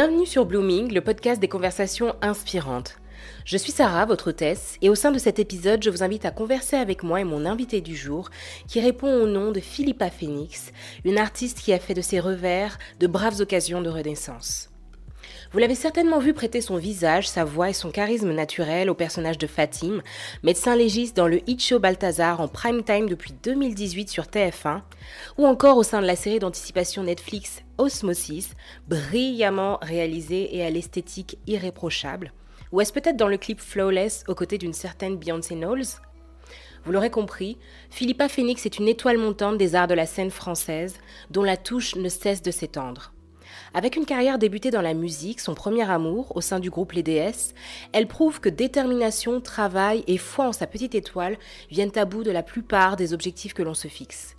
Bienvenue sur Blooming, le podcast des conversations inspirantes. Je suis Sarah, votre hôtesse, et au sein de cet épisode, je vous invite à converser avec moi et mon invité du jour, qui répond au nom de Philippa Phoenix, une artiste qui a fait de ses revers de braves occasions de renaissance. Vous l'avez certainement vu prêter son visage, sa voix et son charisme naturel au personnage de Fatim, médecin légiste dans le hit show Balthazar en prime time depuis 2018 sur TF1, ou encore au sein de la série d'anticipation Netflix Osmosis, brillamment réalisée et à l'esthétique irréprochable. Ou est-ce peut-être dans le clip Flawless aux côtés d'une certaine Beyoncé Knowles? Vous l'aurez compris, Philippa Phoenix est une étoile montante des arts de la scène française, dont la touche ne cesse de s'étendre. Avec une carrière débutée dans la musique, son premier amour, au sein du groupe Les DS, elle prouve que détermination, travail et foi en sa petite étoile viennent à bout de la plupart des objectifs que l'on se fixe.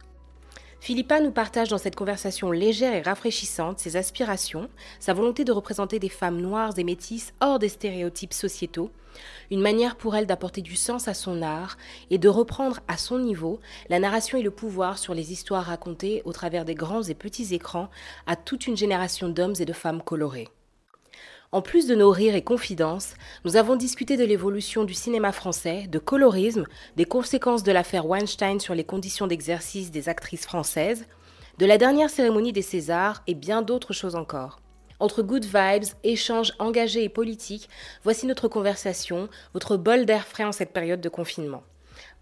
Philippa nous partage dans cette conversation légère et rafraîchissante ses aspirations, sa volonté de représenter des femmes noires et métisses hors des stéréotypes sociétaux, une manière pour elle d'apporter du sens à son art et de reprendre à son niveau la narration et le pouvoir sur les histoires racontées au travers des grands et petits écrans à toute une génération d'hommes et de femmes colorés. En plus de nos rires et confidences, nous avons discuté de l'évolution du cinéma français, de colorisme, des conséquences de l'affaire Weinstein sur les conditions d'exercice des actrices françaises, de la dernière cérémonie des Césars et bien d'autres choses encore. Entre good vibes, échanges engagés et politiques, voici notre conversation, votre bol d'air frais en cette période de confinement.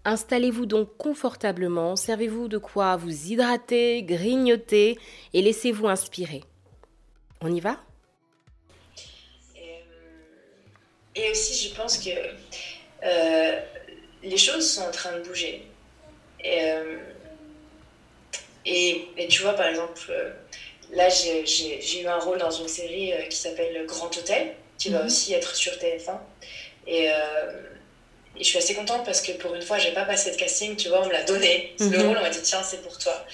Installez-vous donc confortablement, servez-vous de quoi vous hydrater, grignoter et laissez-vous inspirer. On y va? Et aussi, je pense que euh, les choses sont en train de bouger. Et, euh, et, tu vois, par exemple, euh, là, j'ai eu un rôle dans une série qui s'appelle Grand Hôtel, qui va mhm. aussi être sur TF1. Et, et, je suis assez contente parce que pour une fois, j'ai pas passé de casting, tu vois, on me l'a donné. Le mhm. rôle, on m'a dit, tiens, c'est pour toi.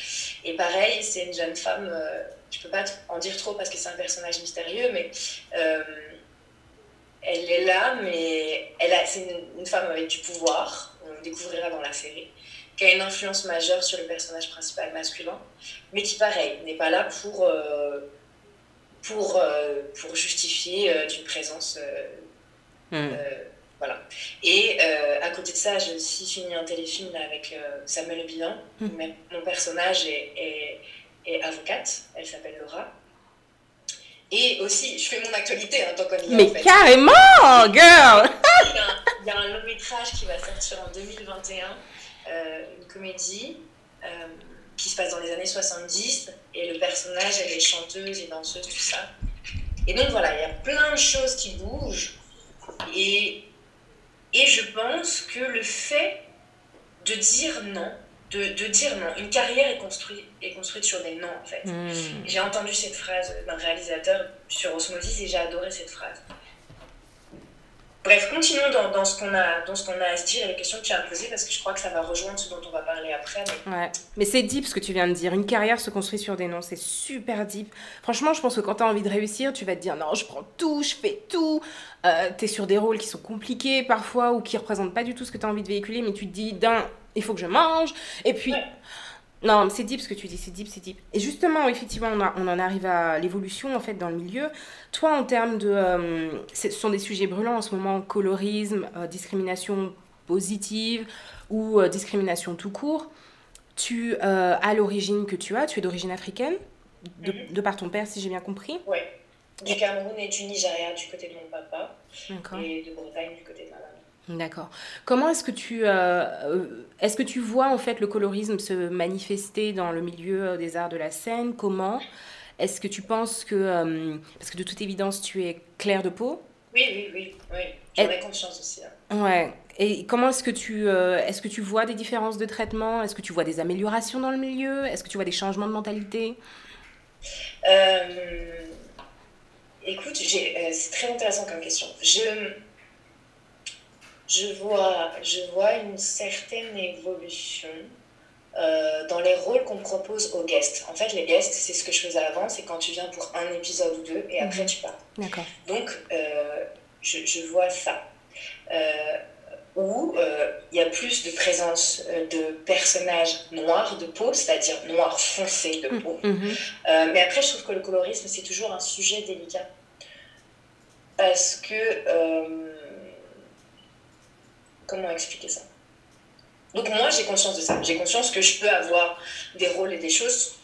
Et pareil, c'est une jeune femme, je peux pas en dire trop parce que c'est un personnage mystérieux, mais elle est là, mais elle a, c'est une, femme avec du pouvoir, on le découvrira dans la série, qui a une influence majeure sur le personnage principal masculin, mais qui, pareil, n'est pas là pour, euh, pour, euh, pour justifier euh, d'une présence. Hmm. voilà. Et à côté de ça, j'ai aussi fini un téléfilm avec Samuel Bilan. Hmm. Mon personnage est, est avocate, elle s'appelle Laura. Et aussi, je fais mon actualité en tant qu'Olivia. Mais carrément, girl il, y a un, long métrage qui va sortir en 2021, euh, une comédie euh, qui se passe dans les années 70. Et le personnage, elle est chanteuse et danseuse, tout ça. Et donc voilà, il y a plein de choses qui bougent. Et, et je pense que le fait de dire non, de, dire non. Une carrière est construite, est construite sur des noms, en fait. Hmm. J'ai entendu cette phrase d'un réalisateur sur Osmosis et j'ai adoré cette phrase. Bref, continuons dans, dans ce qu'on a, dans ce qu'on a à se dire et les questions que tu as posées parce que je crois que ça va rejoindre ce dont on va parler après. Mais, ouais. mais c'est deep ce que tu viens de dire. Une carrière se construit sur des noms, c'est super deep. Franchement, je pense que quand tu as envie de réussir, tu vas te dire non, je prends tout, je fais tout. Euh, tu es sur des rôles qui sont compliqués parfois ou qui représentent pas du tout ce que tu as envie de véhiculer, mais tu te dis d'un, il faut que je mange. Et puis. Non, c'est deep ce que tu dis, c'est deep, c'est deep. Et justement, effectivement, on, on, en arrive à l'évolution en fait dans le milieu. Toi, en termes de, euh, ce sont des sujets brûlants en ce moment, colorisme, euh, discrimination positive ou euh, discrimination tout court. Tu as l'origine que tu as, tu es d'origine africaine, de, mhm. de, par ton père, si j'ai bien compris. Oui, du Cameroun et du Nigeria du côté de mon papa, et de Bretagne du côté de ma maman. D'accord. Comment est-ce que tu euh, euh, est-ce que tu vois en fait le colorisme se manifester dans le milieu euh, des arts de la scène? Comment? Est-ce que tu penses que parce que de toute évidence tu es claire de peau Oui, oui, oui, oui. J'en ai conscience aussi. Hein. Ouais. Et comment est-ce que tu est-ce que tu vois des différences de traitement? Est-ce que tu vois des améliorations dans le milieu? Est-ce que tu vois des changements de mentalité? Écoute, c'est très intéressant comme question. Je je vois, je vois une certaine évolution euh, dans les rôles qu'on propose aux guests. En fait, les guests, c'est ce que je faisais avant, c'est quand tu viens pour un épisode ou deux et après mhm. tu pars. D'accord. Donc, euh, je, je, vois ça. Euh, où il y a plus de présence de personnages noirs de peau, c'est-à-dire noirs foncés de mhm. peau. Mhm. mais après, je trouve que le colorisme, c'est toujours un sujet délicat. parce que... Comment expliquer ça? Donc moi, j'ai conscience de ça. J'ai conscience que je peux avoir des rôles et des choses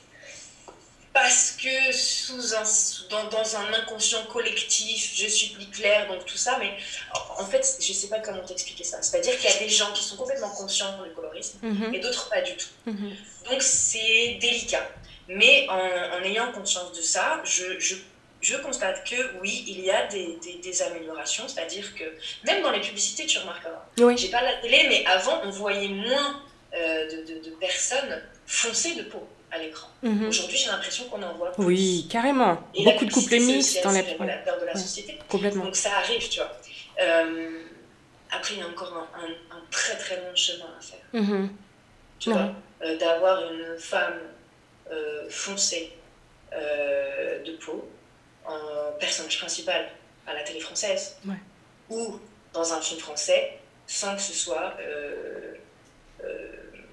parce que sous un, dans, dans, un inconscient collectif, je suis plus claire, donc tout ça, mais en fait, je sais pas comment t'expliquer ça. C'est-à-dire qu'il y a des gens qui sont complètement conscients du colorisme mhm. et d'autres pas du tout. Mhm. Donc c'est délicat. Mais en, en, ayant conscience de ça, je, je, je, constate que oui, il y a des, des, améliorations, c'est-à-dire que même dans les publicités, tu remarqueras. Oui. J'ai pas la télé, mais avant, on voyait moins euh, de, de, de personnes foncées de peau à l'écran. Mhm. Aujourd'hui, j'ai l'impression qu'on en voit plus. Oui, carrément. Beaucoup de couples mixtes dans les... de la société. Complètement. Donc ça arrive, tu vois. Euh, après, il y a encore un, un, très très long chemin à faire. Mhm. Tu vois, euh, d'avoir une femme foncée de peau personnage principal à la télé française ou dans un film français sans que ce soit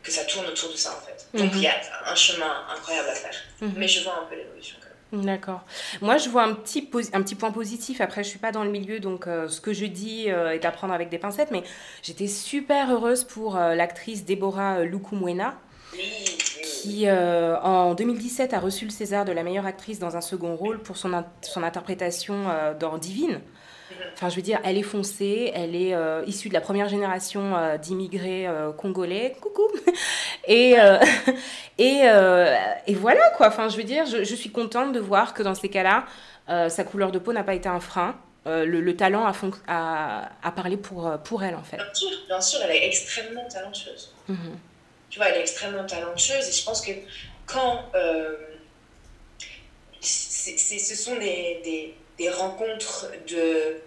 que ça tourne autour de ça en fait. Donc mhm. il y a un chemin incroyable à faire. Mhm. Mais je vois un peu l'évolution. D'accord. Moi, je vois un petit, un petit point positif. Après, je suis pas dans le milieu, donc euh, ce que je dis euh, est à prendre avec des pincettes. Mais j'étais super heureuse pour euh, l'actrice Deborah Lukumwena, qui en 2017 a reçu le César de la meilleure actrice dans un second rôle pour son, son interprétation dans Divine. Enfin, je veux dire, elle est foncée, elle est euh, issue de la première génération euh, d'immigrés euh, congolais. Coucou Et, et, et, voilà, quoi. Enfin, je veux dire, je, suis contente de voir que dans ces cas-là, sa couleur de peau n'a pas été un frein. Le, talent a, a, a, parlé pour, pour elle, en fait. Bien sûr, bien sûr, elle est extrêmement talentueuse. Mhm. Tu vois, elle est extrêmement talentueuse et je pense que quand... ce sont des, des, des rencontres de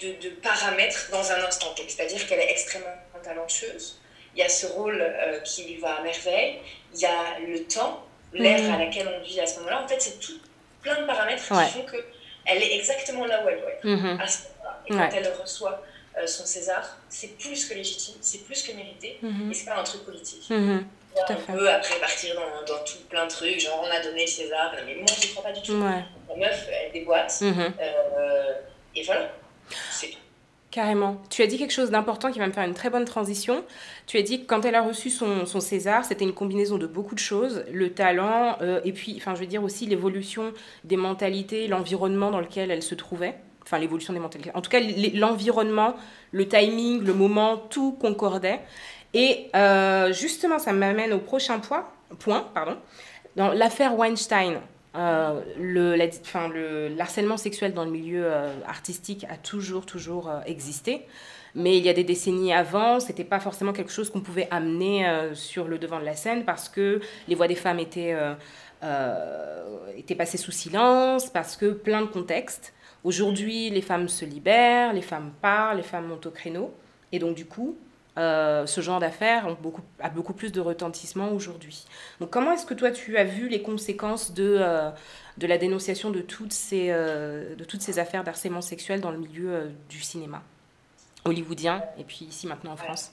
de, paramètres dans un instant T. C'est-à-dire qu'elle est extrêmement talentueuse. Il y a ce rôle euh, qui lui va à merveille. Il y a le temps, l'ère mhm. à laquelle on vit à ce moment-là. En fait, c'est tout plein de paramètres qui font qu'elle est exactement là où elle doit être mhm. à ce moment-là. Et quand elle reçoit euh, son César, c'est plus que légitime, c'est plus que mérité, mhm. et c'est pas un truc politique. on peut après partir dans, dans, tout plein de trucs, genre on a donné le César, mais moi je crois pas du tout. La meuf, elle déboîte, euh, et voilà. Carrément. Tu as dit quelque chose d'important qui va me faire une très bonne transition. Tu as dit que quand elle a reçu son, son César, c'était une combinaison de beaucoup de choses, le talent, euh, et puis, enfin, je veux dire aussi l'évolution des mentalités, l'environnement dans lequel elle se trouvait. Enfin, l'évolution des mentalités. En tout cas, l'environnement, le timing, le moment, tout concordait. Et euh, justement, ça m'amène au prochain point, point pardon, dans l'affaire Weinstein. Euh, le, la, harcèlement sexuel dans le milieu euh, artistique a toujours, toujours euh, existé. Mais il y a des décennies avant, c'était pas forcément quelque chose qu'on pouvait amener sur le devant de la scène parce que les voix des femmes étaient, étaient passées sous silence, parce que plein de contextes. Aujourd'hui, les femmes se libèrent, les femmes parlent, les femmes montent au créneau. Et donc, du coup, euh, ce genre d'affaires a beaucoup plus de retentissement aujourd'hui. Donc comment est-ce que toi tu as vu les conséquences de, euh, de la dénonciation de toutes ces, euh, de toutes ces affaires d'harcèlement sexuel dans le milieu du cinéma hollywoodien et puis ici maintenant en France?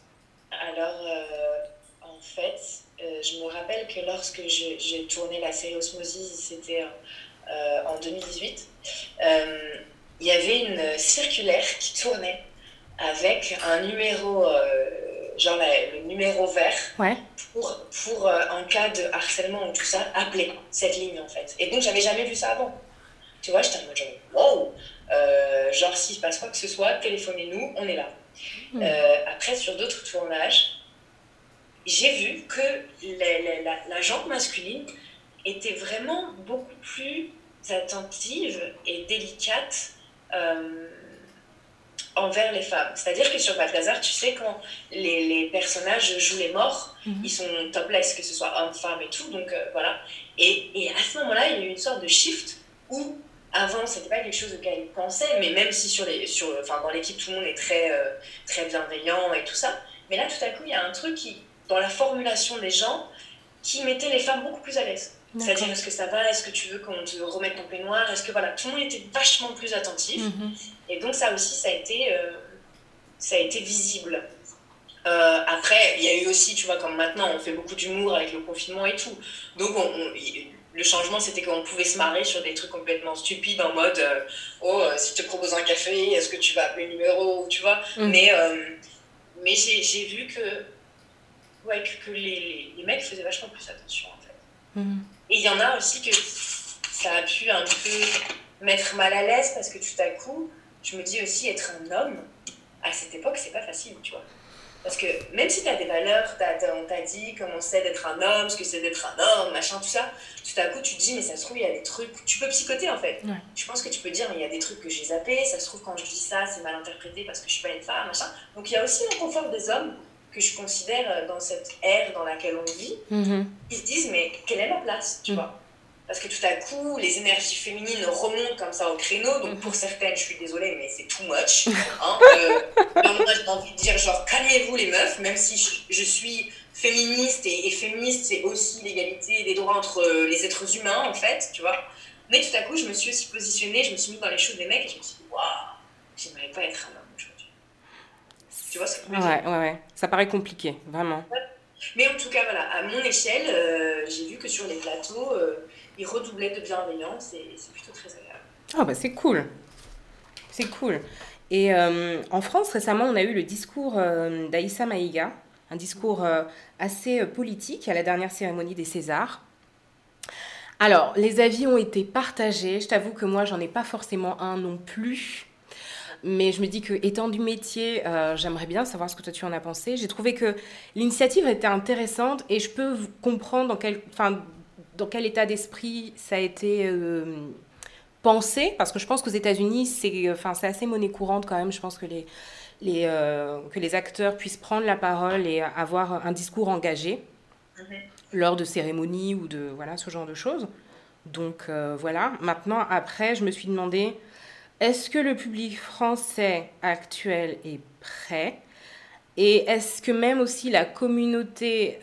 Alors en fait, je me rappelle que lorsque j'ai tourné la série Osmosis, c'était en 2018, il y avait une circulaire qui tournait avec un numéro, euh, genre le numéro vert, pour, pour euh, en cas de harcèlement ou tout ça, appeler cette ligne en fait. Et donc j'avais jamais vu ça avant. Tu vois, j'étais en mode genre, wow, euh, genre s'il se passe quoi que ce soit, téléphonez-nous, on est là. Hmm. après, sur d'autres tournages, j'ai vu que la, la, jambe masculine était vraiment beaucoup plus attentive et délicate envers les femmes. C'est-à-dire que sur Balthazar, tu sais, quand les, les personnages jouent les morts, mhm. ils sont topless, que ce soit homme, femme et tout, donc euh, voilà. Et, et, à ce moment-là, il y a eu une sorte de shift où, avant, c'était pas quelque chose auquel ils pensaient, mais même si sur les, sur, enfin, dans l'équipe, tout le monde est très, euh, très bienveillant et tout ça, mais là, tout à coup, il y a un truc qui, dans la formulation des gens, qui mettait les femmes beaucoup plus à l'aise. C'est-à-dire, est-ce que ça va? Est-ce que tu veux qu'on te remette ton peignoir? Est-ce que voilà, tout le monde était vachement plus attentif. Mhm. Et donc, ça aussi, ça a été, euh, ça a été visible. Euh, après, il y a eu aussi, tu vois, comme maintenant, on fait beaucoup d'humour avec le confinement et tout. Donc, le changement, c'était qu'on pouvait se marrer sur des trucs complètement stupides en mode euh, Oh, si je te propose un café, est-ce que tu vas appeler le numéro Tu vois? Mm. Mais, mais j'ai vu que, ouais, que, les, les, mecs faisaient vachement plus attention en fait. Mm. Et il y en a aussi que ça a pu un peu mettre mal à l'aise parce que tout à coup, je me dis aussi être un homme, à cette époque, c'est pas facile, tu vois. Parce que même si tu as des valeurs, on t'a dit comment c'est d'être un homme, ce que c'est d'être un homme, machin, tout ça, tout à coup tu te dis, mais ça se trouve, il y a des trucs. Tu peux psychoter en fait. Je pense que tu peux dire, mais il y a des trucs que j'ai zappés, ça se trouve, quand je dis ça, c'est mal interprété parce que je suis pas une femme, machin. Donc il y a aussi confort des hommes que je considère euh, dans cette ère dans laquelle on vit. Mm-hmm. Ils se disent, mais quelle est ma place, tu mm. vois? Parce que tout à coup, les énergies féminines remontent comme ça au créneau. Donc pour certaines, je suis désolée, mais c'est too much. Hein. Euh, moi, j'ai envie de dire, genre, calmez-vous les meufs, même si je, suis féministe, et, féministe, c'est aussi l'égalité des droits entre euh, les êtres humains, en fait, tu vois. Mais tout à coup, je me suis aussi positionnée, je me suis mise dans les choses des mecs, et je me suis dit, waouh, j'aimerais pas être un homme. Tu vois ce que je veux dire ouais, ouais. Ça paraît compliqué, vraiment. Mais en tout cas, voilà, à mon échelle, euh, j'ai vu que sur les plateaux, il redoublait de bienveillance et c'est plutôt très agréable. Ah bah c'est cool. C'est cool. Et euh, en France, récemment, on a eu le discours euh, d'Aïssa Maïga, un discours euh, assez politique à la dernière cérémonie des Césars. Alors, les avis ont été partagés. Je t'avoue que moi, j'en ai pas forcément un non plus. Mais je me dis que, étant du métier, j'aimerais bien savoir ce que toi tu en as pensé. J'ai trouvé que l'initiative était intéressante et je peux comprendre dans quel, enfin, dans quel état d'esprit ça a été euh, pensé Parce que je pense qu'aux États-Unis, c'est enfin, assez monnaie courante quand même. Je pense que les, les, euh, que les acteurs puissent prendre la parole et avoir un discours engagé mhm. lors de cérémonies ou de voilà, ce genre de choses. Donc euh, voilà. Maintenant, après, je me suis demandé est-ce que le public français actuel est prêt? Et est-ce que même aussi la communauté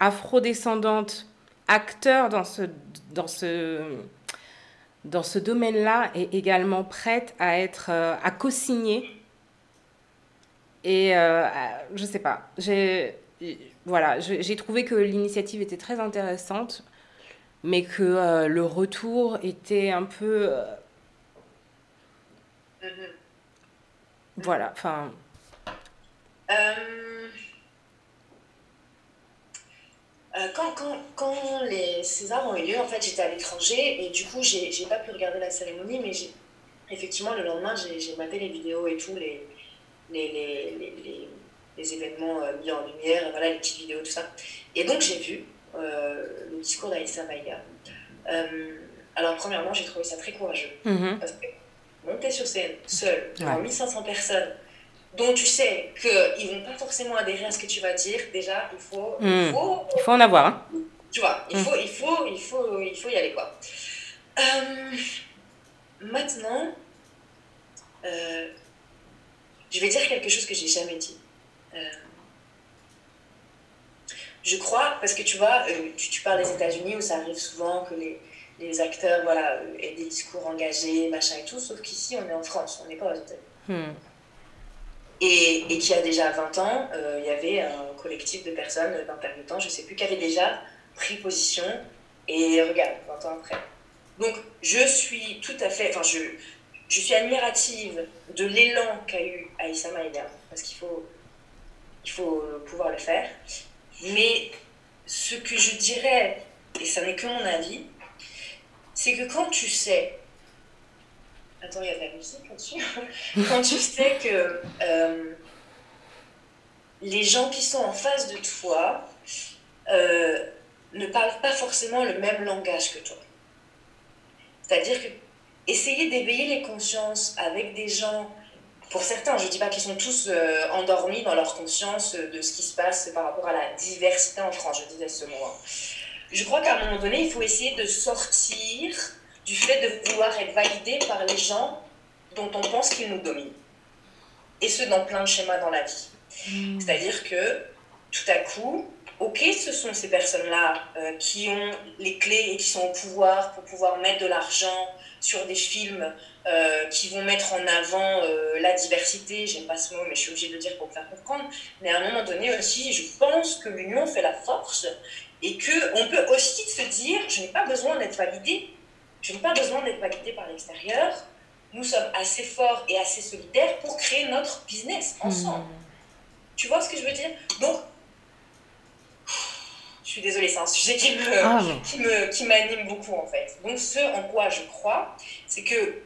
afrodescendante acteur dans ce, domaine-là est également prête à euh, à co-signer? Et euh, je sais pas, j'ai voilà, j'ai trouvé que l'initiative était très intéressante, mais que euh, le retour était un peu mm-hmm. voilà, enfin. Euh, quand, quand, quand, les Césars ont eu lieu, en fait, j'étais à l'étranger et du coup, j'ai pas pu regarder la cérémonie, mais effectivement, le lendemain, j'ai maté les vidéos et tout, les, les, les, les, événements euh, mis en lumière, voilà, les petites vidéos, tout ça. Et donc, j'ai vu euh, le discours d'Aïssa Maïga. alors, premièrement, j'ai trouvé ça très courageux. Mm-hmm. Parce que monter sur scène, seul, devant 1500 personnes, dont tu sais qu'ils ne vont pas forcément adhérer à ce que tu vas dire, déjà, il faut... Il, hmm. faut, il faut en avoir. Hein. Tu vois, il, hmm. faut, il, faut, il, faut, il faut y aller, quoi. Euh, maintenant, euh, je vais dire quelque chose que j'ai jamais dit. Euh, je crois, parce que tu vois, tu, tu, parles des États-Unis où ça arrive souvent que les, les acteurs voilà, aient des discours engagés, machin et tout, sauf qu'ici, on est en France, on n'est pas aux États-Unis. Hmm. Et, et qui a déjà 20 ans, euh, il y avait un collectif de personnes, d'intermittents, je ne sais plus, qui avaient déjà pris position. Et regarde, 20 ans après. Donc, je suis tout à fait. Enfin, je, je suis admirative de l'élan qu'a eu Aïssa Maïda, parce qu'il faut, il faut pouvoir le faire. Mais ce que je dirais, et ça n'est que mon avis, c'est que quand tu sais Attends, il y a de la musique là-dessus. Quand tu sais que euh, les gens qui sont en face de toi euh, ne parlent pas forcément le même langage que toi. C'est-à-dire que essayer d'éveiller les consciences avec des gens, pour certains, je ne dis pas qu'ils sont tous euh, endormis dans leur conscience de ce qui se passe par rapport à la diversité en France, je disais ce mot. Je crois qu'à un moment donné, il faut essayer de sortir du fait de vouloir être validé par les gens dont on pense qu'ils nous dominent. Et ce, dans plein de schémas dans la vie. Hmm. C'est-à-dire que tout à coup, ok, ce sont ces personnes-là euh, qui ont les clés et qui sont au pouvoir pour pouvoir mettre de l'argent sur des films euh, qui vont mettre en avant euh, la diversité, j'aime pas ce mot, mais je suis obligée de le dire pour me faire comprendre. Mais à un moment donné aussi, je pense que l'union fait la force et qu'on peut aussi se dire, je n'ai pas besoin d'être validé, je n'ai pas besoin d'être validé par l'extérieur, nous sommes assez forts et assez solidaires pour créer notre business ensemble. Hmm. Tu vois ce que je veux dire? Donc, je suis désolée, c'est un sujet qui me, ah, qui me qui m'anime beaucoup en fait. Donc, ce en quoi je crois, c'est que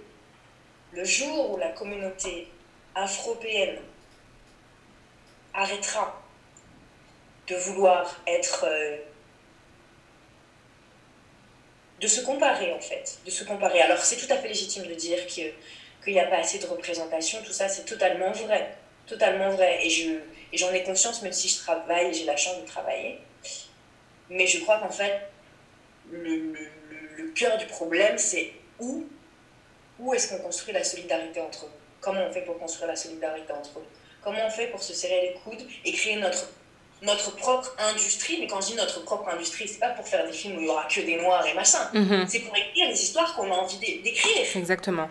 le jour où la communauté afro-européenne arrêtera de vouloir être. De se comparer en fait, de se comparer. Alors c'est tout à fait légitime de dire qu'il n'y a pas assez de représentation, tout ça c'est totalement vrai, totalement vrai. Et, je, et j'en ai conscience même si je travaille, j'ai la chance de travailler. Mais je crois qu'en fait, le, le, le cœur du problème c'est où où est-ce qu'on construit la solidarité entre nous? Comment on fait pour construire la solidarité entre nous? Comment on fait pour se serrer les coudes et créer notre, notre propre industrie Mais quand je dis notre propre industrie, c'est pas pour faire des films où il y aura que des noirs et machin. Mhm. C'est pour écrire les histoires qu'on a envie d'écrire. Exactement.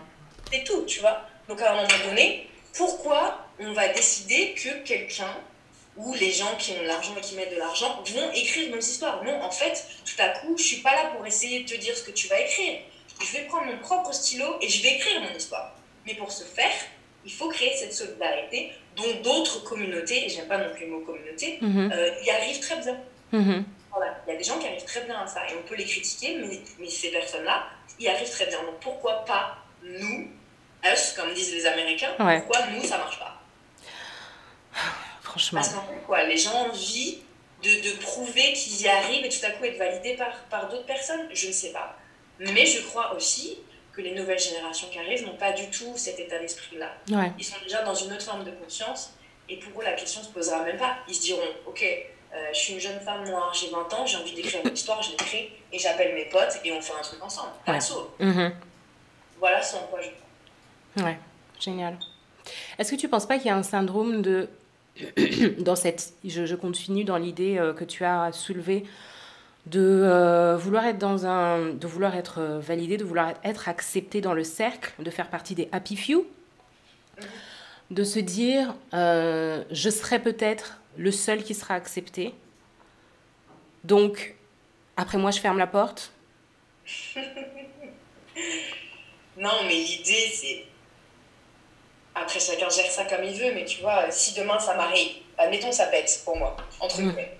C'est tout, tu vois. Donc à un moment donné, pourquoi on va décider que quelqu'un ou les gens qui ont l'argent et qui mettent de l'argent vont écrire nos histoires? Non, en fait, tout à coup, je suis pas là pour essayer de te dire ce que tu vas écrire je vais prendre mon propre stylo et je vais écrire mon histoire. Mais pour ce faire, il faut créer cette solidarité dont d'autres communautés, et j'aime pas non plus le mot communauté, mhm. euh, y arrivent très bien. Mhm. Voilà. Il y a des gens qui arrivent très bien à ça et on peut les critiquer, mais, mais ces personnes-là, y arrivent très bien. Donc pourquoi pas nous, us, comme disent les Américains, pourquoi nous, ça marche pas? Franchement. Parce qu'en fait, quoi, les gens ont envie de, de prouver qu'ils y arrivent et tout à coup être validés par, par d'autres personnes Je ne sais pas. Mais je crois aussi que les nouvelles générations qui arrivent n'ont pas du tout cet état d'esprit-là. Ils sont déjà dans une autre forme de conscience et pour eux, la question ne se posera même pas. Ils se diront, ok, euh, je suis une jeune femme noire, j'ai 20 ans, j'ai envie d'écrire une histoire, je l'écris et j'appelle mes potes et on fait un truc ensemble. Ouais. Mm-hmm. Voilà ce en quoi je crois. Ouais, génial. Est-ce que tu ne penses pas qu'il y a un syndrome de... dans cette... Je, je continue dans l'idée euh, que tu as soulevée de euh, vouloir être dans un de vouloir être euh, validé de vouloir être accepté dans le cercle de faire partie des happy few de se dire euh, je serai peut-être le seul qui sera accepté. Donc après moi je ferme la porte. Non mais l'idée c'est après chacun gère ça comme il veut mais tu vois si demain ça m'arrive admettons ça pète pour moi entre mmh. guillemets.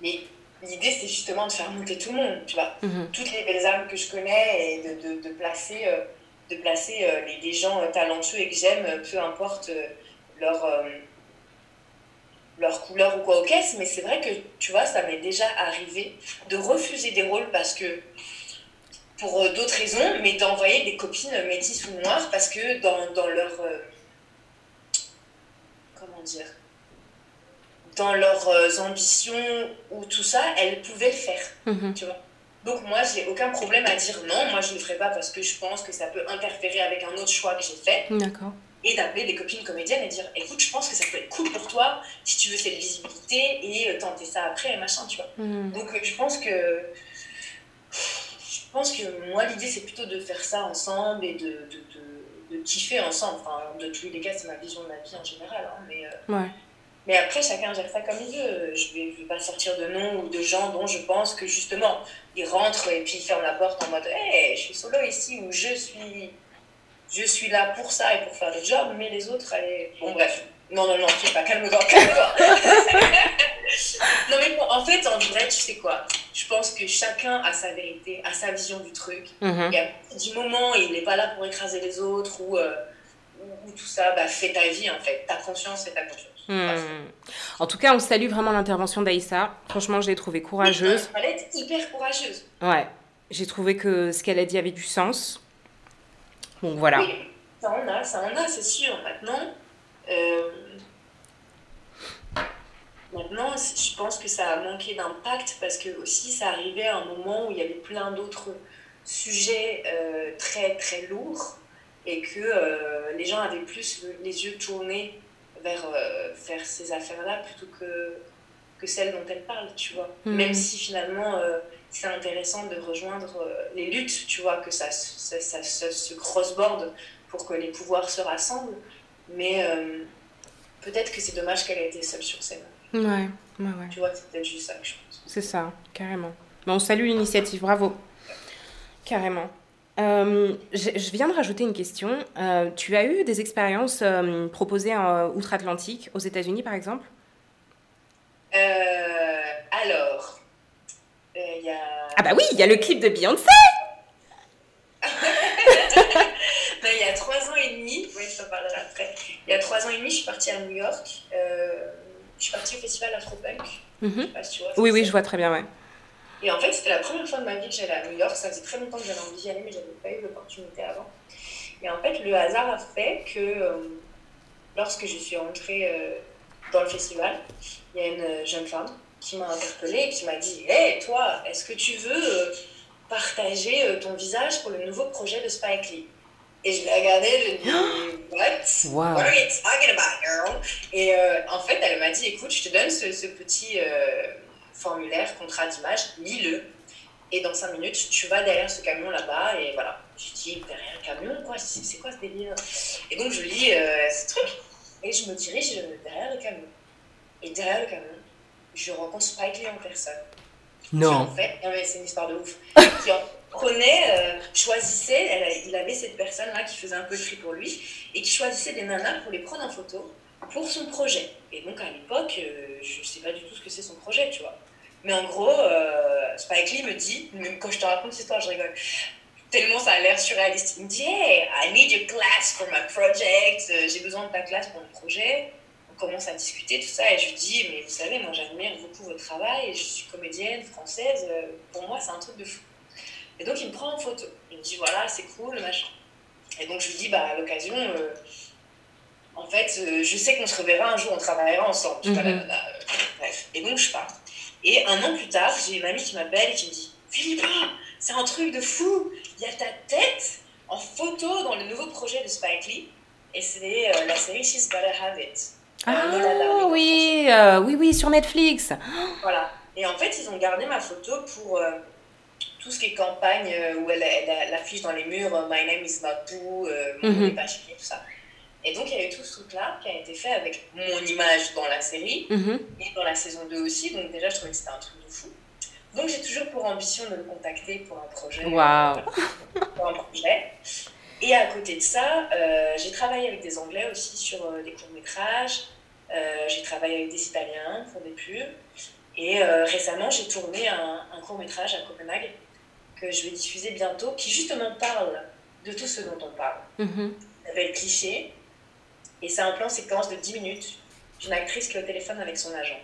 Mais l'idée, c'est justement de faire monter tout le monde, tu vois. Mhm. Toutes les belles âmes que je connais et de, de, de placer, euh, de placer euh, les, les, gens talentueux et que j'aime, peu importe euh, leur, leur couleur ou quoi au caisse. Mais c'est vrai que, tu vois, ça m'est déjà arrivé de refuser des rôles parce que pour d'autres raisons, mais d'envoyer des copines métisses ou noires parce que dans, dans leur... comment dire dans leurs euh, ambitions ou tout ça, elles pouvaient le faire. Mhm. Tu vois Donc moi, j'ai aucun problème à dire non, moi je ne le ferai pas parce que je pense que ça peut interférer avec un autre choix que j'ai fait. D'accord. Et d'appeler des copines comédiennes et dire écoute, je pense que ça peut être cool pour toi si tu veux cette visibilité et euh, tenter ça après et machin, tu vois. Mhm. Donc euh, je pense que. Je pense que moi, l'idée, c'est plutôt de faire ça ensemble et de, de, de, de kiffer ensemble. Enfin, de tous les cas, c'est ma vision de la vie en général. Hein, mais, ouais. Mais après, chacun gère ça comme il veut. Je ne vais, pas sortir de noms ou de gens dont je pense que justement, ils rentrent et puis ils ferment la porte en mode Hey, je suis solo ici ou je suis, je suis là pour ça et pour faire le job, mais les autres, allez. Bon, bref. Non, non, non, tu pas, calme-toi, calme-toi. non, mais bon, en fait, en vrai, tu sais quoi? Je pense que chacun a sa vérité, a sa vision du truc. Mm du moment, il n'est pas là pour écraser les autres ou, euh, ou, ou, tout ça, bah, fais ta vie en fait. Ta conscience, c'est ta conscience. Hmm. En tout cas, on salue vraiment l'intervention d'Aïssa. Franchement, je l'ai trouvée courageuse. Elle est hyper courageuse. Ouais, j'ai trouvé que ce qu'elle a dit avait du sens. Donc voilà. Oui, ça en a, ça en a, c'est sûr. Maintenant, euh, maintenant, je pense que ça a manqué d'impact parce que aussi ça arrivait à un moment où il y avait plein d'autres sujets euh, très très lourds et que euh, les gens avaient plus les yeux tournés vers euh, faire ces affaires-là plutôt que, que celle dont elle parle, tu vois. Hmm. Même si finalement, euh, c'est intéressant de rejoindre euh, les luttes, tu vois, que ça, ça, ça, se cross-board pour que les pouvoirs se rassemblent. Mais euh, peut-être que c'est dommage qu'elle ait été seule sur scène. Ouais, ouais, ouais. Tu vois, c'est peut-être juste ça que je pense. C'est ça, carrément. Mais on salue l'initiative, bravo. Carrément. Euh, je, viens de rajouter une question. Euh, tu as eu des expériences euh, proposées en outre-Atlantique, aux États-Unis par exemple? Alors, il y a. Ah bah oui, il y a le clip de Beyoncé Il y a trois ans et demi, oui, je t'en parlerai après. Il y a trois ans et demi, je suis partie à New York. je suis partie au festival Afropunk. Mm oui, oui, je vois très bien, ouais. Et en fait, c'était la première fois de ma vie que j'allais à New York. Ça faisait très longtemps que j'avais envie d'y aller, mais je n'avais pas eu l'opportunité avant. Et en fait, le hasard a fait que euh, lorsque je suis entrée euh, dans le festival, il y a une jeune femme qui m'a interpellée et qui m'a dit Hé, toi, est-ce que tu veux euh, partager ton visage pour le nouveau projet de Spike Lee? Et je l'ai regardée, je lui ai dit, What? What are you talking about, girl? Et en fait, elle m'a dit, écoute, je te donne ce, ce petit formulaire, contrat d'image, lis-le. Et dans 5 minutes, tu vas derrière ce camion là-bas et voilà. Je dis, derrière un camion, quoi C'est quoi ce délire? Et donc, je lis euh, ce truc et je me dirige derrière le camion. Et derrière le camion, je rencontre Spike Lee en personne. Non. en fait, c'est une histoire de ouf. qui en prenait, euh, choisissait, elle, il avait cette personne-là qui faisait un peu de tri pour lui et qui choisissait des nanas pour les prendre en photo pour son projet. Et donc à l'époque, euh, je ne sais pas du tout ce que c'est son projet, tu vois. Mais en gros, euh, Spike Lee me dit, même quand je te raconte cette histoire, je rigole, tellement ça a l'air surréaliste. Il me dit Hey, I need your class for my project. Euh, j'ai besoin de ta classe pour mon projet. On commence à discuter, tout ça. Et je lui dis Mais vous savez, moi j'admire beaucoup votre travail. Je suis comédienne française. Euh, pour moi, c'est un truc de fou. Et donc il me prend en photo. Il me dit Voilà, c'est cool, machin. Et donc je lui dis Bah, à l'occasion. en fait, je sais qu'on se reverra un jour, on travaillera ensemble. Mm bref. Et donc je pars. Et un an plus tard, j'ai une amie qui m'appelle et qui me dit Philippa, c'est un truc de fou, il y a ta tête en photo dans le nouveau projet de Spike Lee. Et c'est euh, la série She's Gotta Have It. Ah oui, euh, oui, oui, sur Netflix. Voilà. Et en fait, ils ont gardé ma photo pour euh, tout ce qui est campagne où elle, elle, affiche dans les murs My name is Mapu, mon mm -hmm. tout ça. Et donc, il y a eu tout ce truc-là qui a été fait avec mon image dans la série mhm. et dans la saison 2 aussi. Donc, déjà, je trouvais que c'était un truc de fou. Donc, j'ai toujours pour ambition de le contacter pour un projet. Waouh Pour un projet. Et à côté de ça, euh, j'ai travaillé avec des Anglais aussi sur euh, des courts-métrages. Euh, j'ai travaillé avec des Italiens pour des pubs. Et récemment, j'ai tourné un, un court-métrage à Copenhague que je vais diffuser bientôt, qui justement parle de tout ce dont on parle. Mm le cliché, et c'est un plan séquence de 10 minutes d'une actrice qui est au téléphone avec son agent.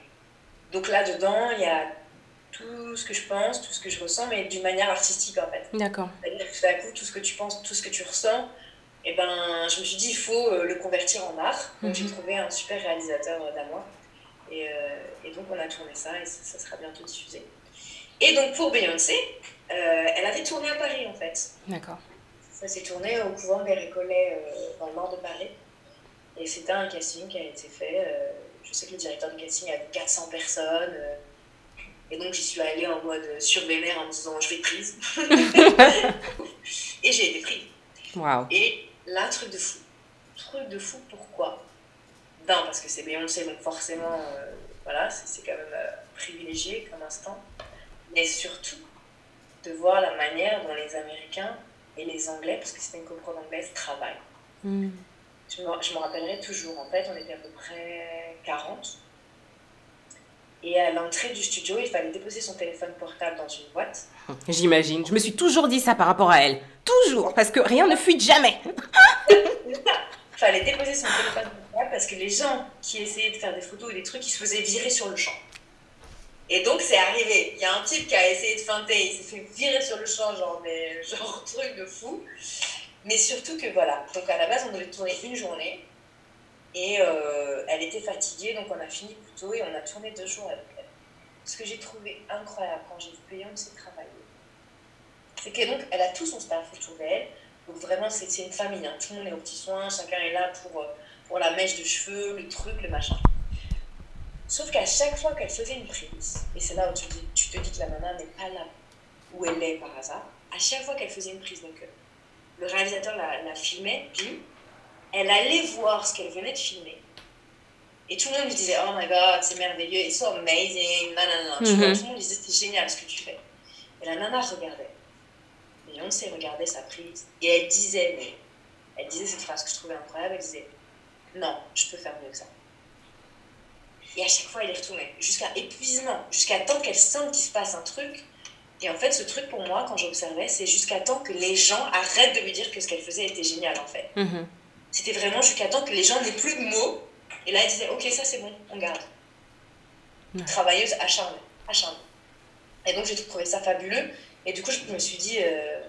Donc là-dedans, il y a tout ce que je pense, tout ce que je ressens, mais d'une manière artistique en fait. D'accord. C'est-à-dire que tout à coup, tout ce que tu penses, tout ce que tu ressens, et eh ben, je me suis dit, il faut euh, le convertir en art. Donc j'ai mhm. trouvé un super réalisateur euh, danois. Et, euh, et, donc on a tourné ça et ça, sera bientôt diffusé. Et donc pour Beyoncé, elle avait tourné à Paris en fait. D'accord. Ça s'est tourné au couvent des Récollets dans le nord de Paris. Et c'était un casting qui a été fait. Euh, je sais que le directeur du casting avait 400 personnes. Euh, et donc j'y suis allée en mode sur mes nerfs en me disant je vais prise. et j'ai été prise. Wow. Et là, truc de fou. Truc de fou, pourquoi? Non, parce que c'est Beyoncé, donc forcément, euh, voilà, c'est quand même privilégié comme instant. Mais surtout, de voir la manière dont les Américains et les Anglais, parce que c'était une copro anglaise, travaillent. Hmm. Je me, rappellerai toujours. En fait, on était à peu près 40. Et à l'entrée du studio, il fallait déposer son téléphone portable dans une boîte. J'imagine. Je me suis toujours dit ça par rapport à elle. Toujours. Parce que rien ne fuit jamais. il fallait déposer son téléphone portable parce que les gens qui essayaient de faire des photos ou des trucs, ils se faisaient virer sur le champ. Et donc, c'est arrivé. Il y a un type qui a essayé de feinter. Il s'est fait virer sur le champ, genre, mais, genre truc de fou. Mais surtout que voilà, donc à la base on devait tourner une journée et euh, elle était fatiguée donc on a fini plus tôt et on a tourné deux jours avec elle. Ce que j'ai trouvé incroyable quand j'ai vu Beyoncé travailler, c'est qu'elle donc elle a tout son staff autour d'elle, donc vraiment c'est une famille, hein. tout le monde est aux petits soins, chacun est là pour, euh, pour la mèche de cheveux, le truc, le machin. Sauf qu'à chaque fois qu'elle faisait une prise, et c'est là où tu, tu, te dis que la nana n'est pas là où elle est par hasard, à chaque fois qu'elle faisait une prise, donc euh, le réalisateur la, la filmait, puis elle allait voir ce qu'elle venait de filmer. Et tout le monde lui disait Oh my god, c'est merveilleux, it's so amazing, nanana. Mm -hmm. Tout le monde disait C'est génial ce que tu fais. Et la nana regardait. Beyoncé regardait sa prise. Et elle disait, mais elle disait cette phrase que je trouvais incroyable elle disait Non, je peux faire mieux que ça. Et à chaque fois, elle y retournait, jusqu'à épuisement, jusqu'à temps qu'elle sente qu'il se passe un truc. Et en fait, ce truc pour moi, quand j'observais, c'est jusqu'à temps que les gens arrêtent de me dire que ce qu'elle faisait était génial en fait. -hmm. C'était vraiment jusqu'à temps que les gens n'aient plus de mots. Et là, elle disait Ok, ça c'est bon, on garde. Ouais. Travailleuse acharnée, acharnée. Et donc, j'ai trouvé ça fabuleux. Et du coup, je me suis dit euh,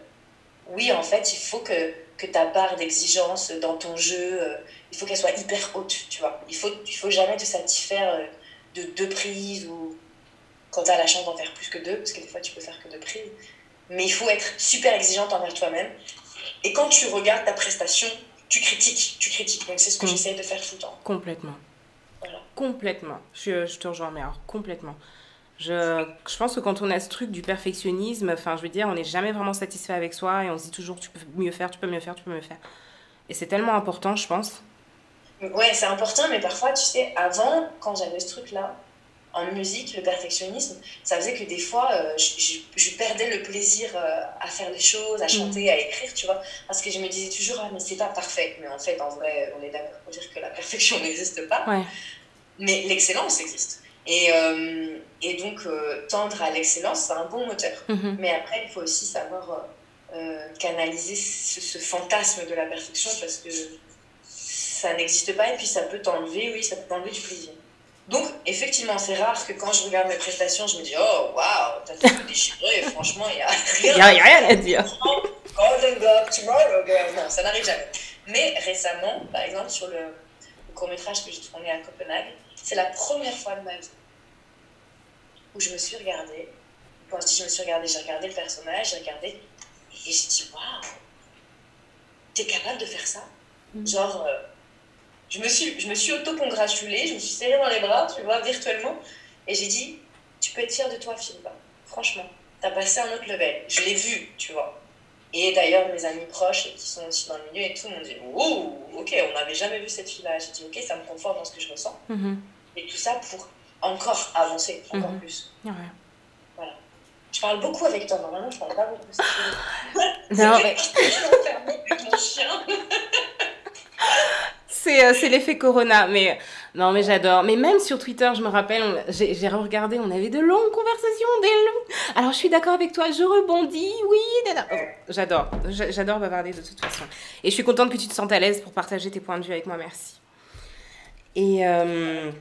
Oui, en fait, il faut que, que ta part d'exigence dans ton jeu, euh, il faut qu'elle soit hyper haute, tu vois. Il faut, il faut jamais te satisfaire euh, de deux prises ou quand tu as la chance d'en faire plus que deux, parce que des fois, tu peux faire que deux prises. Mais il faut être super exigeante envers toi-même. Et quand tu regardes ta prestation, tu critiques, tu critiques. Donc c'est ce que mmh. j'essaye de faire tout le temps. Complètement. Voilà. Complètement. Je, je te rejoins, mais alors complètement. Je, je, pense que quand on a ce truc du perfectionnisme, enfin, je veux dire, on n'est jamais vraiment satisfait avec soi et on se dit toujours, tu peux mieux faire, tu peux mieux faire, tu peux mieux faire. Et c'est tellement important, je pense. Ouais, c'est important, mais parfois, tu sais, avant, quand j'avais ce truc-là, en musique, le perfectionnisme, ça faisait que des fois, euh, je, je, je, perdais le plaisir euh, à faire les choses, à chanter, mmh. à écrire, tu vois. Parce que je me disais toujours, ah, mais c'est pas parfait. Mais en fait, en vrai, on est d'accord pour dire que la perfection n'existe pas. Ouais. Mais l'excellence existe. Et, euh, et donc, tendre à l'excellence, c'est un bon moteur. Mmh. Mais après, il faut aussi savoir canaliser ce, ce, fantasme de la perfection parce que ça n'existe pas et puis ça peut t'enlever, oui, ça peut t'enlever du plaisir. Donc, effectivement, c'est rare que quand je regarde mes prestations, je me dis Oh, waouh, t'as tout déchiré, franchement, il n'y a rien, y a rien à dire. Golden Globe tomorrow, girl. Non, ça n'arrive jamais. Mais récemment, par exemple, sur le, le court-métrage que j'ai tourné à Copenhague, c'est la première fois de ma vie où je me suis regardée. Quand je dis je me suis regardée, j'ai regardé le personnage, j'ai regardé, et j'ai dit Waouh, t'es capable de faire ça? Mm. Genre. Euh, je me suis, je me suis auto-congratulée, je me suis serrée dans les bras, tu vois, virtuellement, et j'ai dit, tu peux être fière de toi, Philippa. Franchement, t'as passé un autre level. Je l'ai vu, tu vois. Et d'ailleurs, mes amis proches qui sont aussi dans le milieu et tout m'ont dit, oh, ok, on n'avait jamais vu cette fille-là. J'ai dit, ok, ça me conforte dans ce que je ressens. Mm -hmm. Et tout ça pour encore avancer, encore Mhm. plus. Ouais. Voilà. Je parle beaucoup avec toi, normalement, je parle pas beaucoup. Non, mais- je suis enfermée avec mon chien. C'est euh, c'est l'effet Corona, mais non, mais j'adore. Mais même sur Twitter, je me rappelle, j'ai regardé, on avait de longues conversations, des longues. Alors, je suis d'accord avec toi, je rebondis, oui. Oh, j'adore, J'a- j'adore bavarder de toute façon. Et je suis contente que tu te sentes à l'aise pour partager tes points de vue avec moi, merci. Et euh,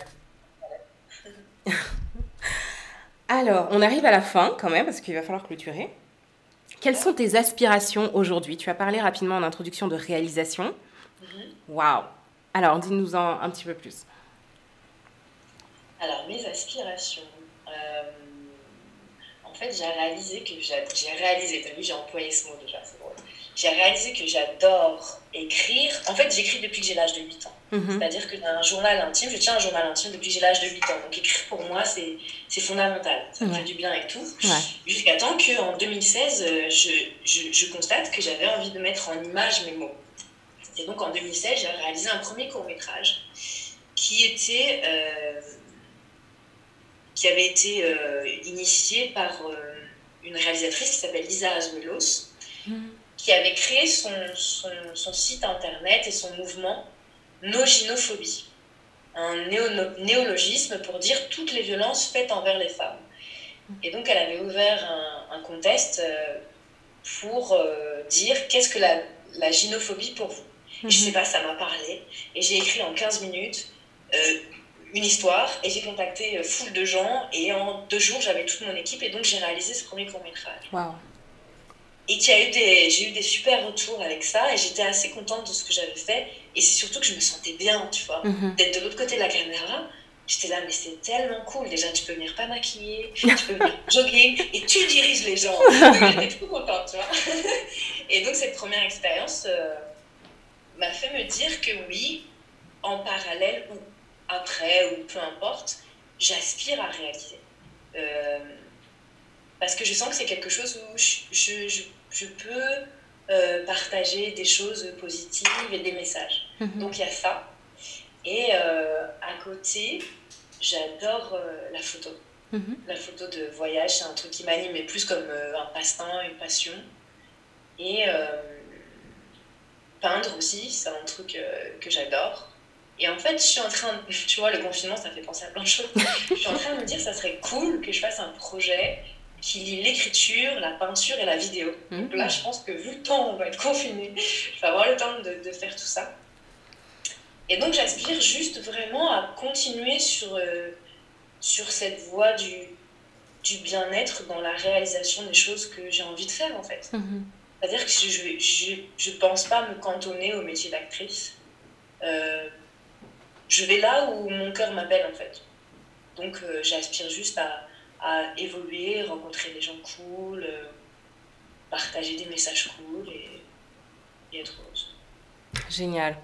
alors, on arrive à la fin quand même, parce qu'il va falloir clôturer. Quelles sont tes aspirations aujourd'hui? Tu as parlé rapidement en introduction de réalisation. Mhm. Waouh Alors, dis-nous-en un petit peu plus. Alors, mes aspirations. euh, en fait, j'ai réalisé que j'a- j'ai réalisé, t'as vu, j'ai employé ce mot déjà, c'est drôle. J'ai réalisé que j'adore écrire. En fait, j'écris depuis que j'ai l'âge de 8 ans. Mhm. C'est-à-dire que dans un journal intime, je tiens un journal intime depuis que j'ai l'âge de 8 ans. Donc écrire pour moi, c'est fondamental. Ça me Ouais. fait du bien et tout. Ouais. Jusqu'à temps qu'en 2016, euh, je, je, je constate que j'avais envie de mettre en image mes mots. Et donc en 2016, j'ai réalisé un premier court-métrage qui était... euh, qui avait été euh, initié par euh, une réalisatrice qui s'appelle Lisa Azuelos, Mhm. qui avait créé son, son, son site internet et son mouvement Noginophobie, un néo- néologisme pour dire toutes les violences faites envers les femmes. Et donc elle avait ouvert un, un contest pour dire qu'est-ce que la, la gynophobie pour vous. Et je sais pas, ça m'a parlé. Et j'ai écrit en 15 minutes euh, une histoire et j'ai contacté euh, foule de gens. Et en deux jours, j'avais toute mon équipe et donc j'ai réalisé ce premier court-métrage. Waouh. Et qu'il y a eu des, j'ai eu des super retours avec ça et j'étais assez contente de ce que j'avais fait. Et c'est surtout que je me sentais bien, tu vois. Mhm. D'être de l'autre côté de la caméra, j'étais là, mais c'est tellement cool. Déjà, tu peux venir pas maquiller, tu peux venir jogging et tu diriges les gens. Donc, j'étais trop contente, tu vois. Et donc, cette première expérience euh, m'a fait me dire que oui, en parallèle ou après ou peu importe, j'aspire à réaliser. Euh, parce que je sens que c'est quelque chose où je, je, je, peux euh, partager des choses positives et des messages. Mhm. Donc il y a ça. Et à côté, j'adore la photo. Mhm. La photo de voyage, c'est un truc qui m'anime, mais plus comme un passe-temps, une passion. Et peindre aussi, c'est un truc que j'adore. Et en fait, je suis en train, de, tu vois, le confinement, ça fait penser à plein de choses. je suis en train de me dire, ça serait cool que je fasse un projet qui lie l'écriture, la peinture et la vidéo. Mmh. Donc là, je pense que vu le temps, on va être confiné, je vais avoir le temps de, de faire tout ça. Et donc, j'aspire juste vraiment à continuer sur, euh, sur cette voie du, du bien-être dans la réalisation des choses que j'ai envie de faire, en fait. Mmh. C'est-à-dire que je ne pense pas me cantonner au métier d'actrice. Euh, je vais là où mon cœur m'appelle en fait. Donc euh, j'aspire juste à, à, évoluer, rencontrer des gens cool, euh, partager des messages cool et, être heureuse. Génial,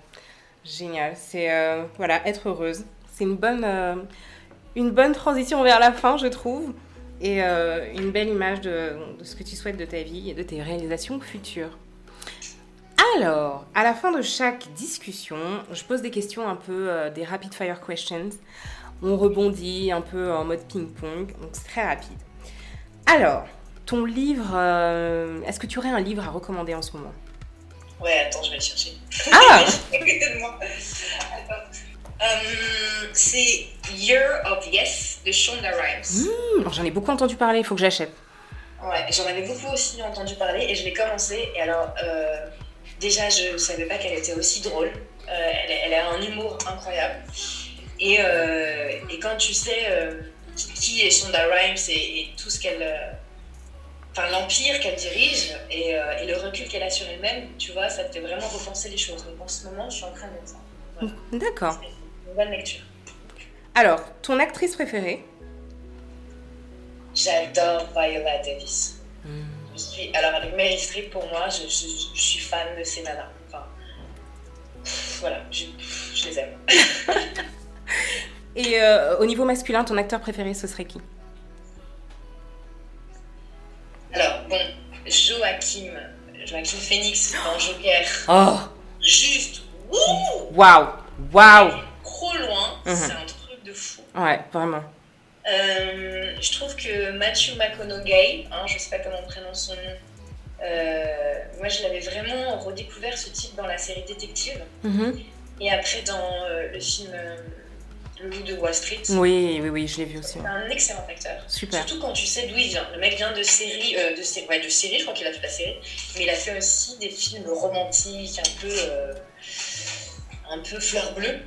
génial. C'est voilà, être heureuse. C'est une bonne, une bonne transition vers la fin, je trouve, et une belle image de, de ce que tu souhaites de ta vie et de tes réalisations futures. Alors, à la fin de chaque discussion, je pose des questions un peu euh, des rapid fire questions. On rebondit un peu en mode ping-pong, donc c'est très rapide. Alors, ton livre, euh, est-ce que tu aurais un livre à recommander en ce moment? Ouais, attends, je vais le chercher. Ah euh, C'est Year of Yes de Shonda Rhimes. Hmm, j'en ai beaucoup entendu parler, il faut que j'achète. Ouais, j'en avais beaucoup aussi entendu parler et je l'ai commencé. Et alors, déjà, je ne savais pas qu'elle était aussi drôle. Euh, elle, a un humour incroyable. Et, euh, et quand tu sais euh, qui, est Shonda Rhimes et, tout ce qu'elle. Enfin, l'empire qu'elle dirige et, et, le recul qu'elle a sur elle-même, tu vois, ça te fait vraiment repenser les choses. Donc en ce moment, je suis en train de ça. D'accord. Bonne lecture. Alors, ton actrice préférée? J'adore Viola Davis. Hmm alors avec Mary Streep, pour moi, je, suis fan de ces nanas. Enfin, voilà, je, les aime. Et euh, au niveau masculin, ton acteur préféré, ce serait qui? Alors, bon, Joachim, Joachim Phoenix dans Joker. Oh Juste, Waouh Waouh Mhm. c'est un truc de fou. Ouais, vraiment. Euh, je trouve que Matthew McConaughey, hein, je ne sais pas comment on prononce son nom, euh, moi je l'avais vraiment redécouvert ce type dans la série Détective. Mhm. Et après dans euh, le film Le loup de Wall Street. Oui, oui, oui, je l'ai vu aussi. C'est un excellent acteur. Super. Surtout quand tu sais d'où il vient. Le mec vient de série, de, sé ouais, de série, je crois qu'il a toute la série, mais il a fait aussi des films romantiques, un peu, un peu fleur bleue.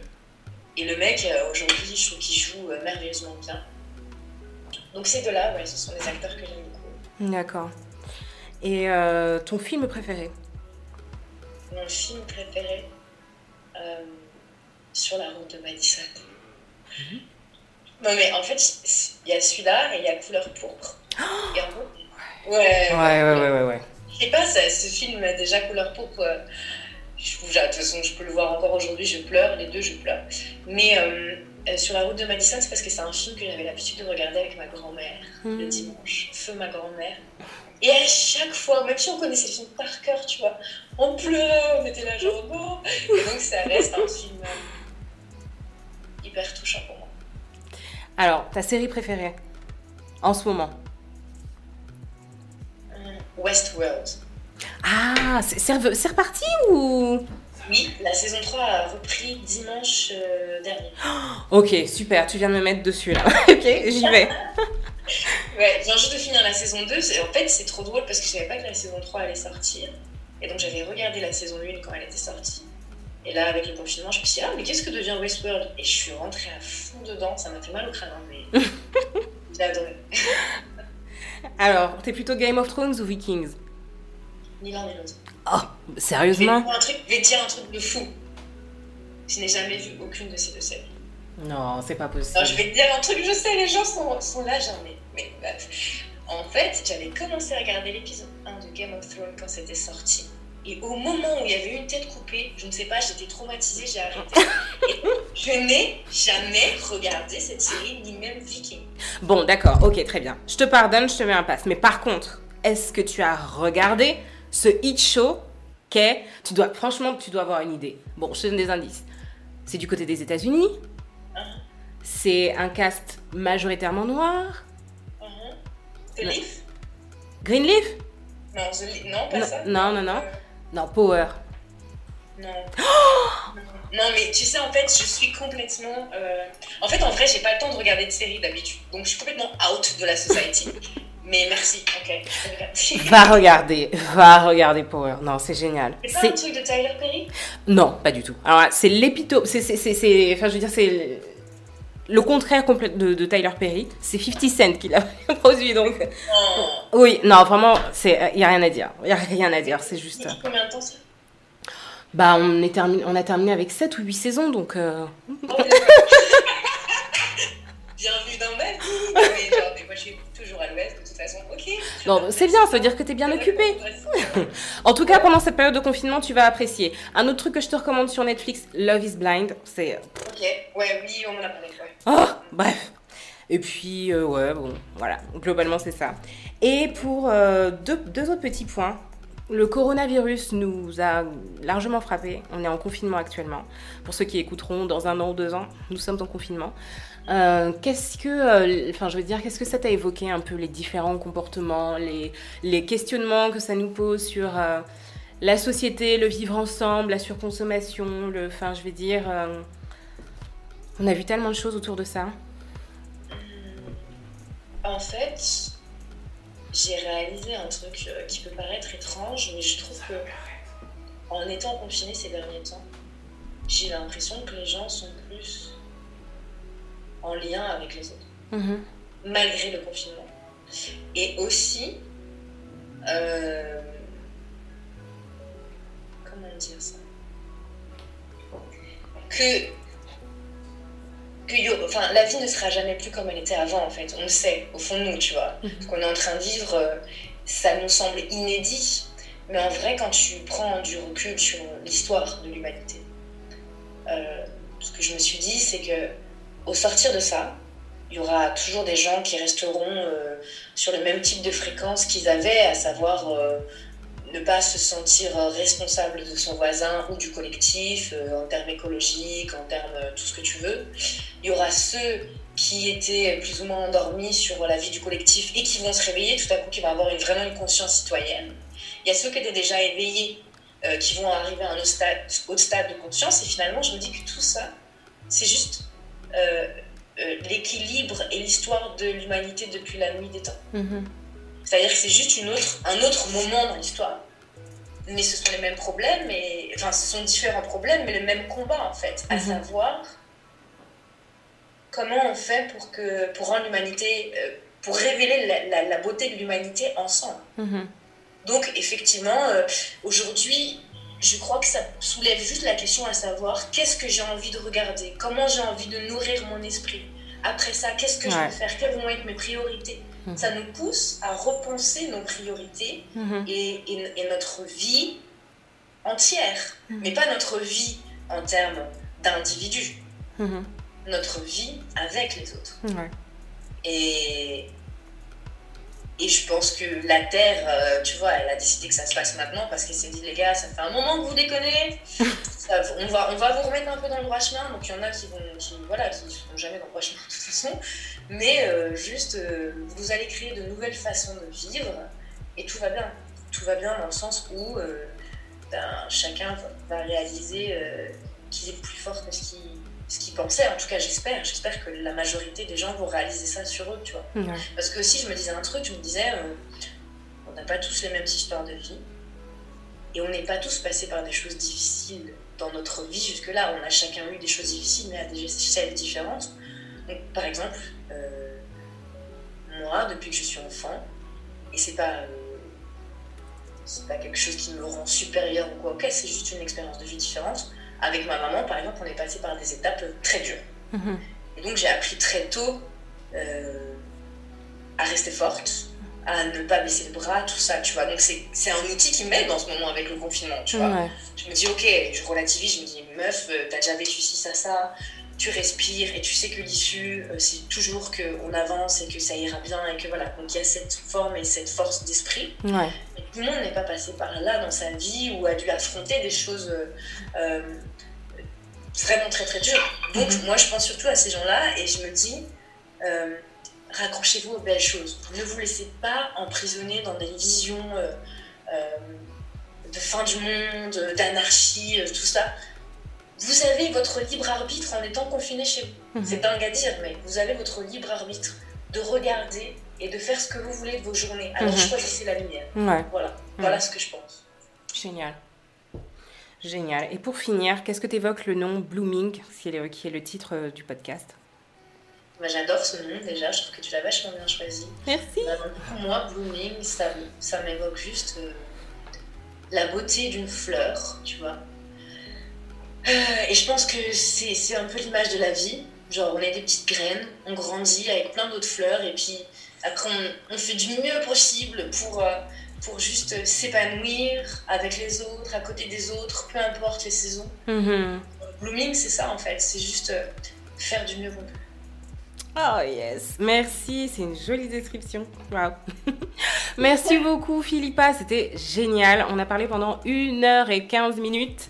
Et le mec, aujourd'hui, je trouve qu'il joue merveilleusement bien. Donc ces deux-là, ouais, ce sont des acteurs que j'aime beaucoup. D'accord. Et euh, ton film préféré? Mon film préféré euh, Sur la route de Madison. Mhm. Non mais en fait, il y a celui-là et il y a Couleur pourpre. et en gros, ouais, ouais, ouais, ouais, ouais, ouais. Je sais pas, ce film déjà Couleur pourpre. Euh, je, de toute façon, je peux le voir encore aujourd'hui, je pleure, les deux, je pleure. Mais euh, sur la route de Madison, c'est parce que c'est un film que j'avais l'habitude de regarder avec ma grand-mère le hmm. dimanche. Feu ma grand-mère. Et à chaque fois, même si on connaissait le film par cœur, tu vois, on pleurait, on était là genre bon. Et donc ça reste un film euh, hyper touchant pour moi. Alors, ta série préférée en ce moment? Euh, Westworld. Ah, c'est reparti ou? Oui, la saison 3 a repris dimanche euh, dernier. ok, super, tu viens de me mettre dessus là. ok, j'y vais. ouais, je viens juste de finir la saison 2. En fait, c'est trop drôle parce que je savais pas que la saison 3 allait sortir. Et donc j'avais regardé la saison 1 quand elle était sortie. Et là, avec le confinement, je me suis dit, ah, mais qu'est-ce que devient Westworld? Et je suis rentrée à fond dedans. Ça m'a fait mal au crâne, hein, mais j'ai adoré. Alors, t'es plutôt Game of Thrones ou Vikings? Ni l'un ni l'autre. Oh, sérieusement je vais, dire un truc de fou. Je n'ai jamais vu aucune de ces deux séries. Non, c'est pas possible. je vais te dire un truc, je sais, les gens sont, sont là jamais. Mais En fait, j'avais commencé à regarder l'épisode 1 de Game of Thrones quand c'était sorti. Et au moment où il y avait une tête coupée, je ne sais pas, j'étais traumatisée, j'ai arrêté. Et je n'ai jamais regardé cette série, ni même Viking. Bon, d'accord, ok, très bien. Je te pardonne, je te mets un passe. Mais par contre, est-ce que tu as regardé ce hit show qu'est. Tu dois, franchement, tu dois avoir une idée. Bon, je te donne des indices. C'est du côté des États-Unis. C'est un cast majoritairement noir. The Leaf? Greenleaf Non, The non, pas non, ça. non, non, non. Non, Power. Non. non, mais tu sais, en fait, je suis complètement. euh, En fait, en vrai, j'ai pas le temps de regarder de séries d'habitude. Donc, je suis complètement out de la society. Mais merci, ok. Va regarder, va regarder Power. Non, c'est génial. C'est pas un truc de Tyler Perry? Non, pas du tout. Alors c'est l'épitome, c'est enfin je veux dire c'est le contraire complet de, de Tyler Perry. C'est 50 Cent qui l'a produit donc. Non. Oui, non, vraiment, il y a rien à dire. Il y a rien à dire, c'est juste combien de temps ça? Bah, on, est terminé, on a terminé avec 7 ou 8 saisons, donc... euh, Oh. Bienvenue dans ma vie mais genre, mais moi, je suis toujours à l'ouest, de toute façon. Ok. Non, c'est bien, ça veut dire que t'es bien occupé. En tout cas, pendant cette période de confinement, tu vas apprécier. Un autre truc que je te recommande sur Netflix, Love is Blind, c'est... Ok, ouais, oui, on en a parlé, ouais. Oh, bref. Et puis, euh, ouais, bon, voilà, globalement, c'est ça. Et pour euh, deux, deux autres petits points, le coronavirus nous a largement frappé. On est en confinement actuellement. Pour ceux qui écouteront dans un an ou deux ans, nous sommes en confinement. Euh, qu'est-ce que, euh, enfin, je veux dire, qu'est-ce que ça t'a évoqué un peu les différents comportements, les, questionnements que ça nous pose sur euh, la société, le vivre ensemble, la surconsommation, le, enfin, je veux dire, on a vu tellement de choses autour de ça. En fait, j'ai réalisé un truc euh, qui peut paraître étrange, mais je trouve que en étant confiné ces derniers temps, j'ai l'impression que les gens sont plus en lien avec les autres, Mhm. malgré le confinement. Et aussi, euh, comment dire ça? Que que enfin, la vie ne sera jamais plus comme elle était avant, en fait. On le sait, au fond de nous, tu vois. Mhm. Ce qu'on est en train de vivre, euh, ça nous semble inédit. Mais en vrai, quand tu prends du recul sur l'histoire de l'humanité, euh, ce que je me suis dit, c'est que au sortir de ça, il y aura toujours des gens qui resteront euh, sur le même type de fréquence qu'ils avaient, à savoir euh, ne pas se sentir responsable de son voisin ou du collectif, euh, en termes écologiques, en termes tout ce que tu veux. Il y aura ceux qui étaient plus ou moins endormis sur la vie du collectif et qui vont se réveiller tout à coup, qui vont avoir une, vraiment une conscience citoyenne. Il y a ceux qui étaient déjà éveillés, euh, qui vont arriver à un autre stade, autre stade de conscience. Et finalement, je me dis que tout ça, c'est juste euh, euh, l'équilibre et l'histoire de l'humanité depuis la nuit des temps. Mhm. C'est-à-dire que c'est juste une autre, un autre moment dans l'histoire. Mais ce sont les mêmes problèmes, et, enfin ce sont différents problèmes, mais le même combat en fait. À Mhm. savoir comment on fait pour, que, pour rendre l'humanité, euh, pour révéler la, la- la beauté de l'humanité ensemble. Mhm. Donc effectivement, euh, aujourd'hui, je crois que ça soulève juste la question à savoir qu'est-ce que j'ai envie de regarder, comment j'ai envie de nourrir mon esprit? Après ça, qu'est-ce que je vais faire, quelles vont être mes priorités? Mhm. Ça nous pousse à repenser nos priorités Mhm. et, et- et notre vie entière, mais pas notre vie en termes d'individu. Notre vie avec les autres. Ouais. Et, et je pense que la Terre, euh, tu vois, elle a décidé que ça se fasse maintenant parce qu'elle s'est dit, les gars, ça fait un moment que vous déconnez. Ça- on, va, on va vous remettre un peu dans le droit chemin. Donc il y en a qui vont, qui, voilà, qui ne seront jamais dans le droit chemin de toute façon. Mais euh, juste, euh, vous allez créer de nouvelles façons de vivre et tout va bien. Tout va bien dans le sens où euh, ben, chacun va- réaliser qu'il est plus fort que ce qu'il ce qu'il pensait. En tout cas, j'espère. J'espère que la majorité des gens vont réaliser ça sur eux, tu vois. Parce que aussi, je me disais un truc, je me disais, euh, on n'a pas tous les mêmes histoires de vie. Et on n'est pas tous passés par des choses difficiles dans notre vie. Jusque-là, on a chacun eu des choses difficiles, mais à des échelles différentes. Donc, par exemple, euh, moi, depuis que je suis enfant, et c'est pas, euh, c'est pas quelque chose qui me rend supérieur ou quoi, ok, c'est juste une expérience de vie différente. Avec ma maman, par exemple, on est passé par des étapes très dures. Mhm. Et donc j'ai appris très tôt euh, à rester forte, à ne pas baisser le bras, tout ça, tu vois. Donc c'est un outil qui m'aide en ce moment avec le confinement, tu vois. Je me dis, ok, je relativise, je me dis, meuf, euh, t'as déjà vécu ci, ça, ça, tu respires et tu sais que l'issue, euh, c'est toujours qu'on avance et que ça ira bien et que voilà. Donc il y a cette forme et cette force d'esprit. Ouais. tout le monde n'est pas passé par là dans sa vie ou a dû affronter des choses euh, vraiment très très dures. Donc mhm. moi je pense surtout à ces gens-là et je me dis, raccrochez-vous aux belles choses. Ne vous laissez pas emprisonner dans des visions euh, euh, de fin du monde, d'anarchie, euh, tout ça. Vous avez votre libre arbitre en étant confiné chez vous. Mhm. C'est dingue à dire, mais vous avez votre libre arbitre de regarder et de faire ce que vous voulez de vos journées. Alors mhm. choisissez la lumière. Voilà, voilà ce que je pense. Génial. Génial. Et pour finir, qu'est-ce que tu évoques le nom Blooming, qui est le titre du podcast? Bah, j'adore ce nom déjà, je trouve que tu l'as vachement bien choisi. Merci. Bah, pour moi, blooming, ça, ça m'évoque juste euh, la beauté d'une fleur, tu vois. Euh, et je pense que c'est un peu l'image de la vie. Genre, on est des petites graines, on grandit avec plein d'autres fleurs, et puis après, on, fait du mieux possible pour, euh, pour juste s'épanouir avec les autres, à côté des autres, peu importe les saisons. Mm-hmm. Blooming, c'est ça en fait, c'est juste faire du mieux qu'on peut. Oh yes, merci, c'est une jolie description. Wow. merci beaucoup Philippa, c'était génial. On a parlé pendant 1 heure et 15 minutes.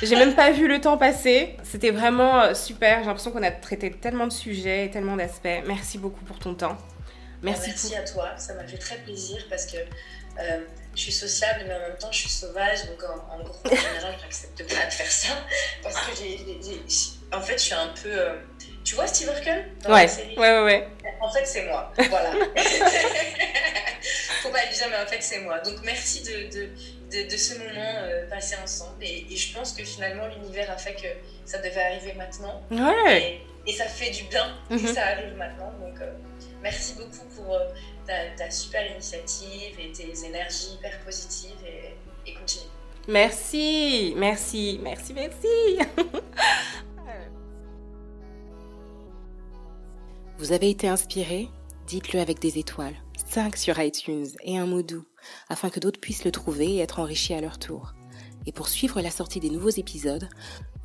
J'ai même pas vu le temps passer. C'était vraiment euh, super. J'ai l'impression qu'on a traité tellement de sujets et tellement d'aspects. Merci beaucoup pour ton temps. Merci, merci à toi, ça m'a fait très plaisir parce que euh, je suis sociable mais en même temps je suis sauvage. Donc en, gros, en général, j'accepte pas de faire ça parce que j'ai, en fait, je suis un peu. Euh, tu vois Steve Urkel dans ouais. la série ouais, ouais, ouais. En fait, c'est moi. Voilà. Faut pas le dire, mais en fait, c'est moi. Donc, merci de, de, de, ce moment euh, passé ensemble. Et, je pense que finalement, l'univers a fait que ça devait arriver maintenant. Ouais. Et, ça fait du bien que mhm. ça arrive maintenant. Donc, euh, merci beaucoup pour euh, ta, ta, super initiative et tes énergies hyper positives. Et, et continue. Merci, merci, merci, merci. Vous avez été inspiré? Dites-le avec des étoiles, 5 sur iTunes et un mot doux, afin que d'autres puissent le trouver et être enrichis à leur tour. Et pour suivre la sortie des nouveaux épisodes,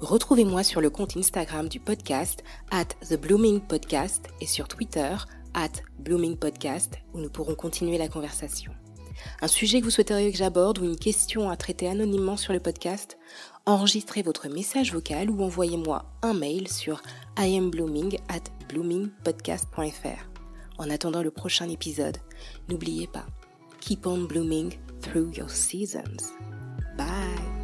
retrouvez-moi sur le compte Instagram du podcast at The Blooming Podcast et sur Twitter at Blooming Podcast où nous pourrons continuer la conversation. Un sujet que vous souhaiteriez que j'aborde ou une question à traiter anonymement sur le podcast? Enregistrez votre message vocal ou envoyez-moi un mail sur iamblooming at bloomingpodcast.fr. En attendant le prochain épisode, n'oubliez pas, keep on blooming through your seasons. Bye!